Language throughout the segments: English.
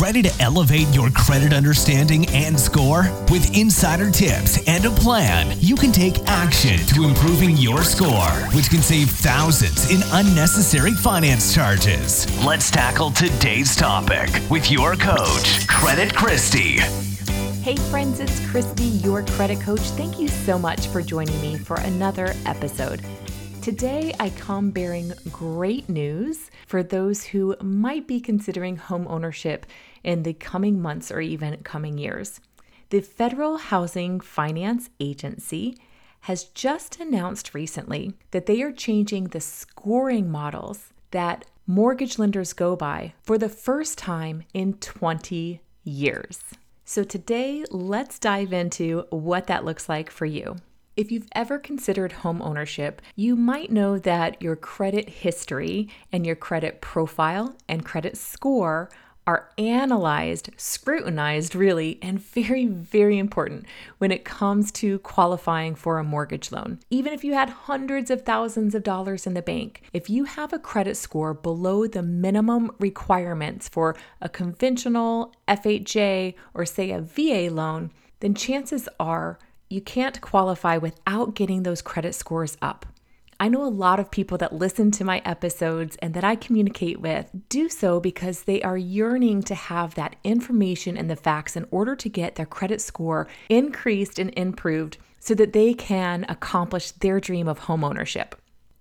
Ready to elevate your credit understanding and score? With insider tips and a plan, you can take action to improving your score, which can save thousands in unnecessary finance charges. Let's tackle today's topic with your coach, Credit Christie. Hey friends, it's Christie, your credit coach. Thank you so much for joining me for another episode. Today, I come bearing great news for those who might be considering home ownership in the coming months or even coming years. The Federal Housing Finance Agency has just announced recently that they are changing the scoring models that mortgage lenders go by for the first time in 20 years. So, today, let's dive into what that looks like for you. If you've ever considered home ownership, you might know that your credit history and your credit profile and credit score are analyzed, scrutinized, really, and very, very important when it comes to qualifying for a mortgage loan. Even if you had hundreds of thousands of dollars in the bank, if you have a credit score below the minimum requirements for a conventional FHA or, say, a VA loan, then chances are you can't qualify without getting those credit scores up. I know a lot of people that listen to my episodes and that I communicate with do so because they are yearning to have that information and the facts in order to get their credit score increased and improved so that they can accomplish their dream of homeownership.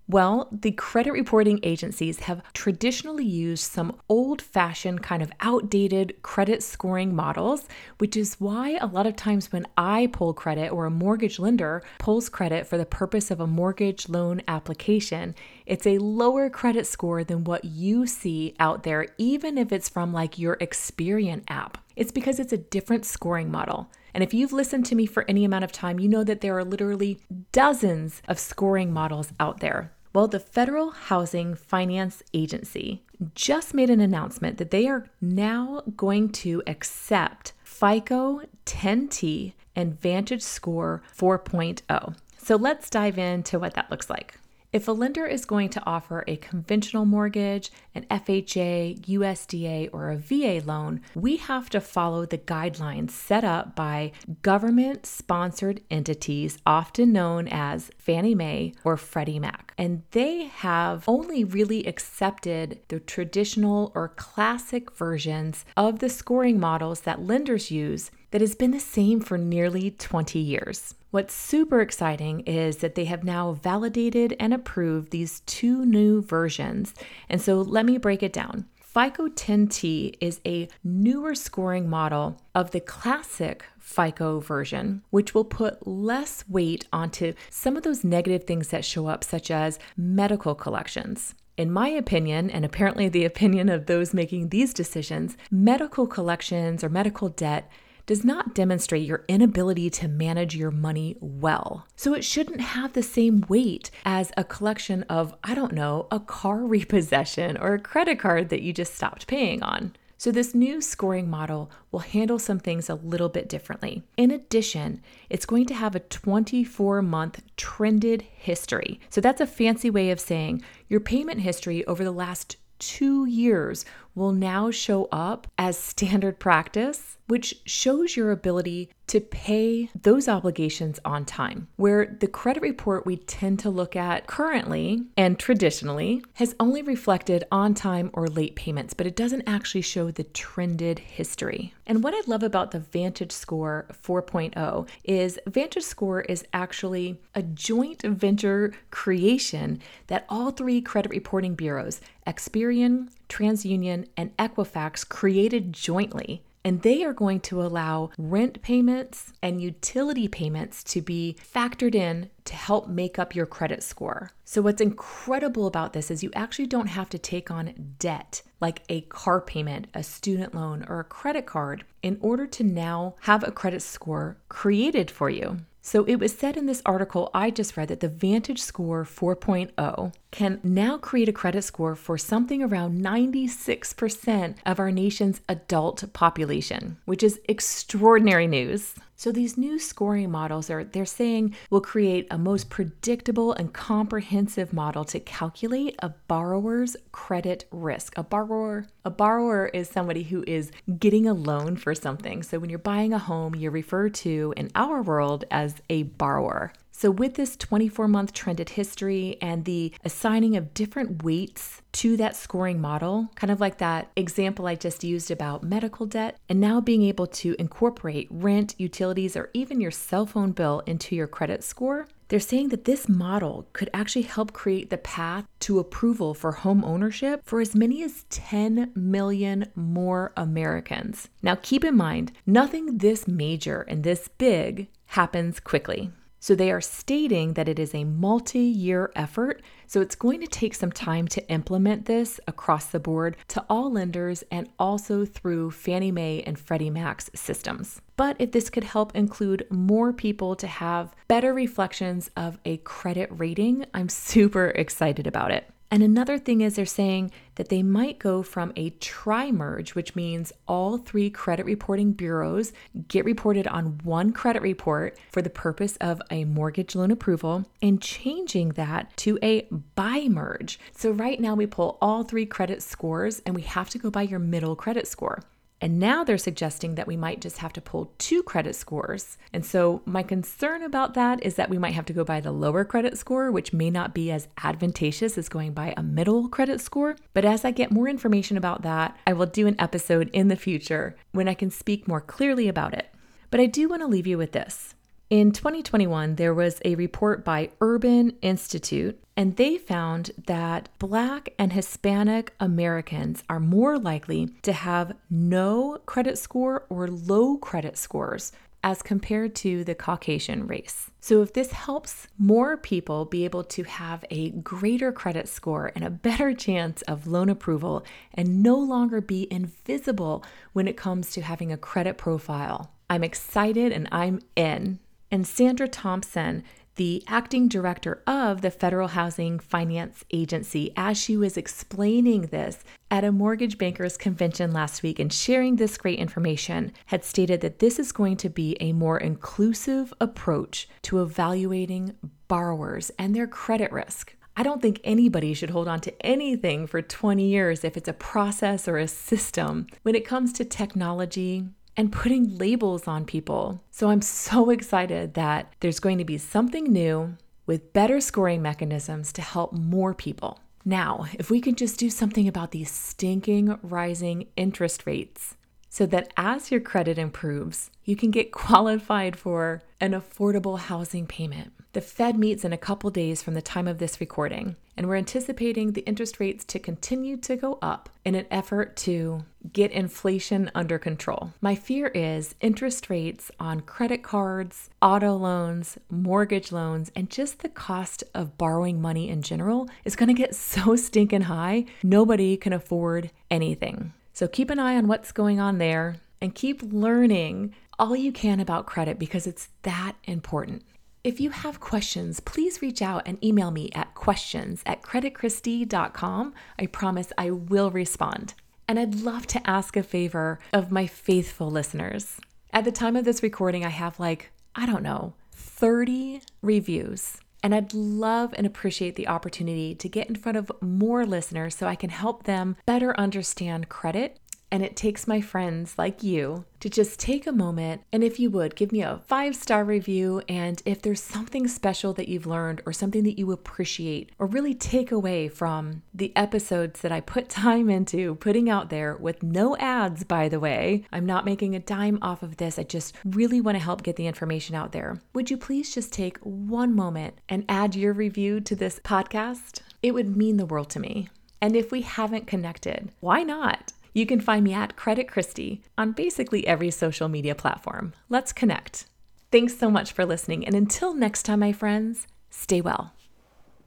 Well, the credit reporting agencies have traditionally used some old fashioned, kind of outdated credit scoring models, which is why a lot of times when I pull credit or a mortgage lender pulls credit for the purpose of a mortgage loan application, it's a lower credit score than what you see out there, even if it's from like your Experian app. It's because it's a different scoring model. And if you've listened to me for any amount of time, you know that there are literally dozens of scoring models out there. Well, the Federal Housing Finance Agency just made an announcement that they are now going to accept FICO 10T and Vantage Score 4.0. So let's dive into what that looks like. If a lender is going to offer a conventional mortgage, an FHA, USDA, or a VA loan, we have to follow the guidelines set up by government sponsored entities, often known as Fannie Mae or Freddie Mac. And they have only really accepted the traditional or classic versions of the scoring models that lenders use that has been the same for nearly 20 years. What's super exciting is that they have now validated and approved these two new versions. And so let me break it down. FICO 10T is a newer scoring model of the classic FICO version, which will put less weight onto some of those negative things that show up, such as medical collections. In my opinion, and apparently the opinion of those making these decisions, medical collections or medical debt does not demonstrate your inability to manage your money well. So it shouldn't have the same weight as a collection of, I don't know, a car repossession or a credit card that you just stopped paying on. So, this new scoring model will handle some things a little bit differently. In addition, it's going to have a 24 month trended history. So, that's a fancy way of saying your payment history over the last two years will now show up as standard practice, which shows your ability to pay those obligations on time. Where the credit report we tend to look at currently and traditionally has only reflected on time or late payments, but it doesn't actually show the trended history. And what I love about the Vantage Score 4.0 is Vantage Score is actually a joint venture creation that all three credit reporting bureaus, Experian, TransUnion, and Equifax created jointly. And they are going to allow rent payments and utility payments to be factored in to help make up your credit score. So, what's incredible about this is you actually don't have to take on debt like a car payment, a student loan, or a credit card in order to now have a credit score created for you. So it was said in this article I just read that the Vantage Score 4.0 can now create a credit score for something around 96% of our nation's adult population, which is extraordinary news. So these new scoring models are they're saying will create a most predictable and comprehensive model to calculate a borrower's credit risk. A borrower a borrower is somebody who is getting a loan for something. So when you're buying a home, you're referred to in our world as a borrower. So, with this 24 month trended history and the assigning of different weights to that scoring model, kind of like that example I just used about medical debt, and now being able to incorporate rent, utilities, or even your cell phone bill into your credit score, they're saying that this model could actually help create the path to approval for home ownership for as many as 10 million more Americans. Now, keep in mind, nothing this major and this big happens quickly. So they are stating that it is a multi year effort. So it's going to take some time to implement this across the board to all lenders and also through Fannie Mae and Freddie Mac's systems. But if this could help include more people to have better reflections of a credit rating, I'm super excited about it. And another thing is they're saying that they might go from a tri merge, which means all three credit reporting bureaus get reported on one credit report for the purpose of a mortgage loan approval, and changing that to a bi merge. So right now we pull all three credit scores and we have to go by your middle credit score. And now they're suggesting that we might just have to pull two credit scores. And so my concern about that is that we might have to go by the lower credit score, which may not be as advantageous as going by a middle credit score. But as I get more information about that, I will do an episode in the future when I can speak more clearly about it. But I do want to leave you with this. In 2021, there was a report by Urban Institute, and they found that Black and Hispanic Americans are more likely to have no credit score or low credit scores as compared to the Caucasian race. So, if this helps more people be able to have a greater credit score and a better chance of loan approval and no longer be invisible when it comes to having a credit profile, I'm excited and I'm in. And Sandra Thompson, the acting director of the Federal Housing Finance Agency, as she was explaining this at a mortgage bankers convention last week and sharing this great information, had stated that this is going to be a more inclusive approach to evaluating borrowers and their credit risk. I don't think anybody should hold on to anything for 20 years if it's a process or a system. When it comes to technology, and putting labels on people. So I'm so excited that there's going to be something new with better scoring mechanisms to help more people. Now, if we can just do something about these stinking rising interest rates so that as your credit improves, you can get qualified for an affordable housing payment. The Fed meets in a couple days from the time of this recording, and we're anticipating the interest rates to continue to go up in an effort to get inflation under control. My fear is interest rates on credit cards, auto loans, mortgage loans, and just the cost of borrowing money in general is going to get so stinking high, nobody can afford anything. So keep an eye on what's going on there and keep learning all you can about credit because it's that important. If you have questions, please reach out and email me at questions at creditchristie.com. I promise I will respond. And I'd love to ask a favor of my faithful listeners. At the time of this recording, I have like, I don't know, 30 reviews. And I'd love and appreciate the opportunity to get in front of more listeners so I can help them better understand credit and it takes my friends like you to just take a moment and, if you would, give me a five star review. And if there's something special that you've learned or something that you appreciate or really take away from the episodes that I put time into putting out there with no ads, by the way, I'm not making a dime off of this. I just really want to help get the information out there. Would you please just take one moment and add your review to this podcast? It would mean the world to me. And if we haven't connected, why not? You can find me at Credit Christie on basically every social media platform. Let's connect. Thanks so much for listening, and until next time, my friends, stay well.